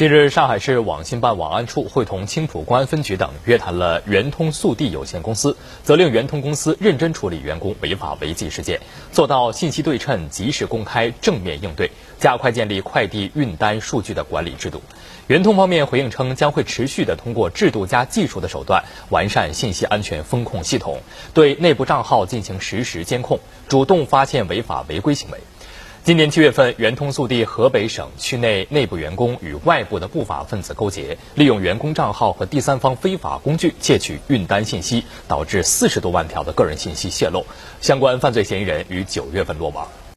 近日，上海市网信办网安处会同青浦公安分局等约谈了圆通速递有限公司，责令圆通公司认真处理员工违法违纪事件，做到信息对称、及时公开、正面应对，加快建立快递运单数据的管理制度。圆通方面回应称，将会持续的通过制度加技术的手段，完善信息安全风控系统，对内部账号进行实时监控，主动发现违法违规行为。今年七月份，圆通速递河北省区内内部员工与外部的不法分子勾结，利用员工账号和第三方非法工具窃取运单信息，导致四十多万条的个人信息泄露。相关犯罪嫌疑人于九月份落网。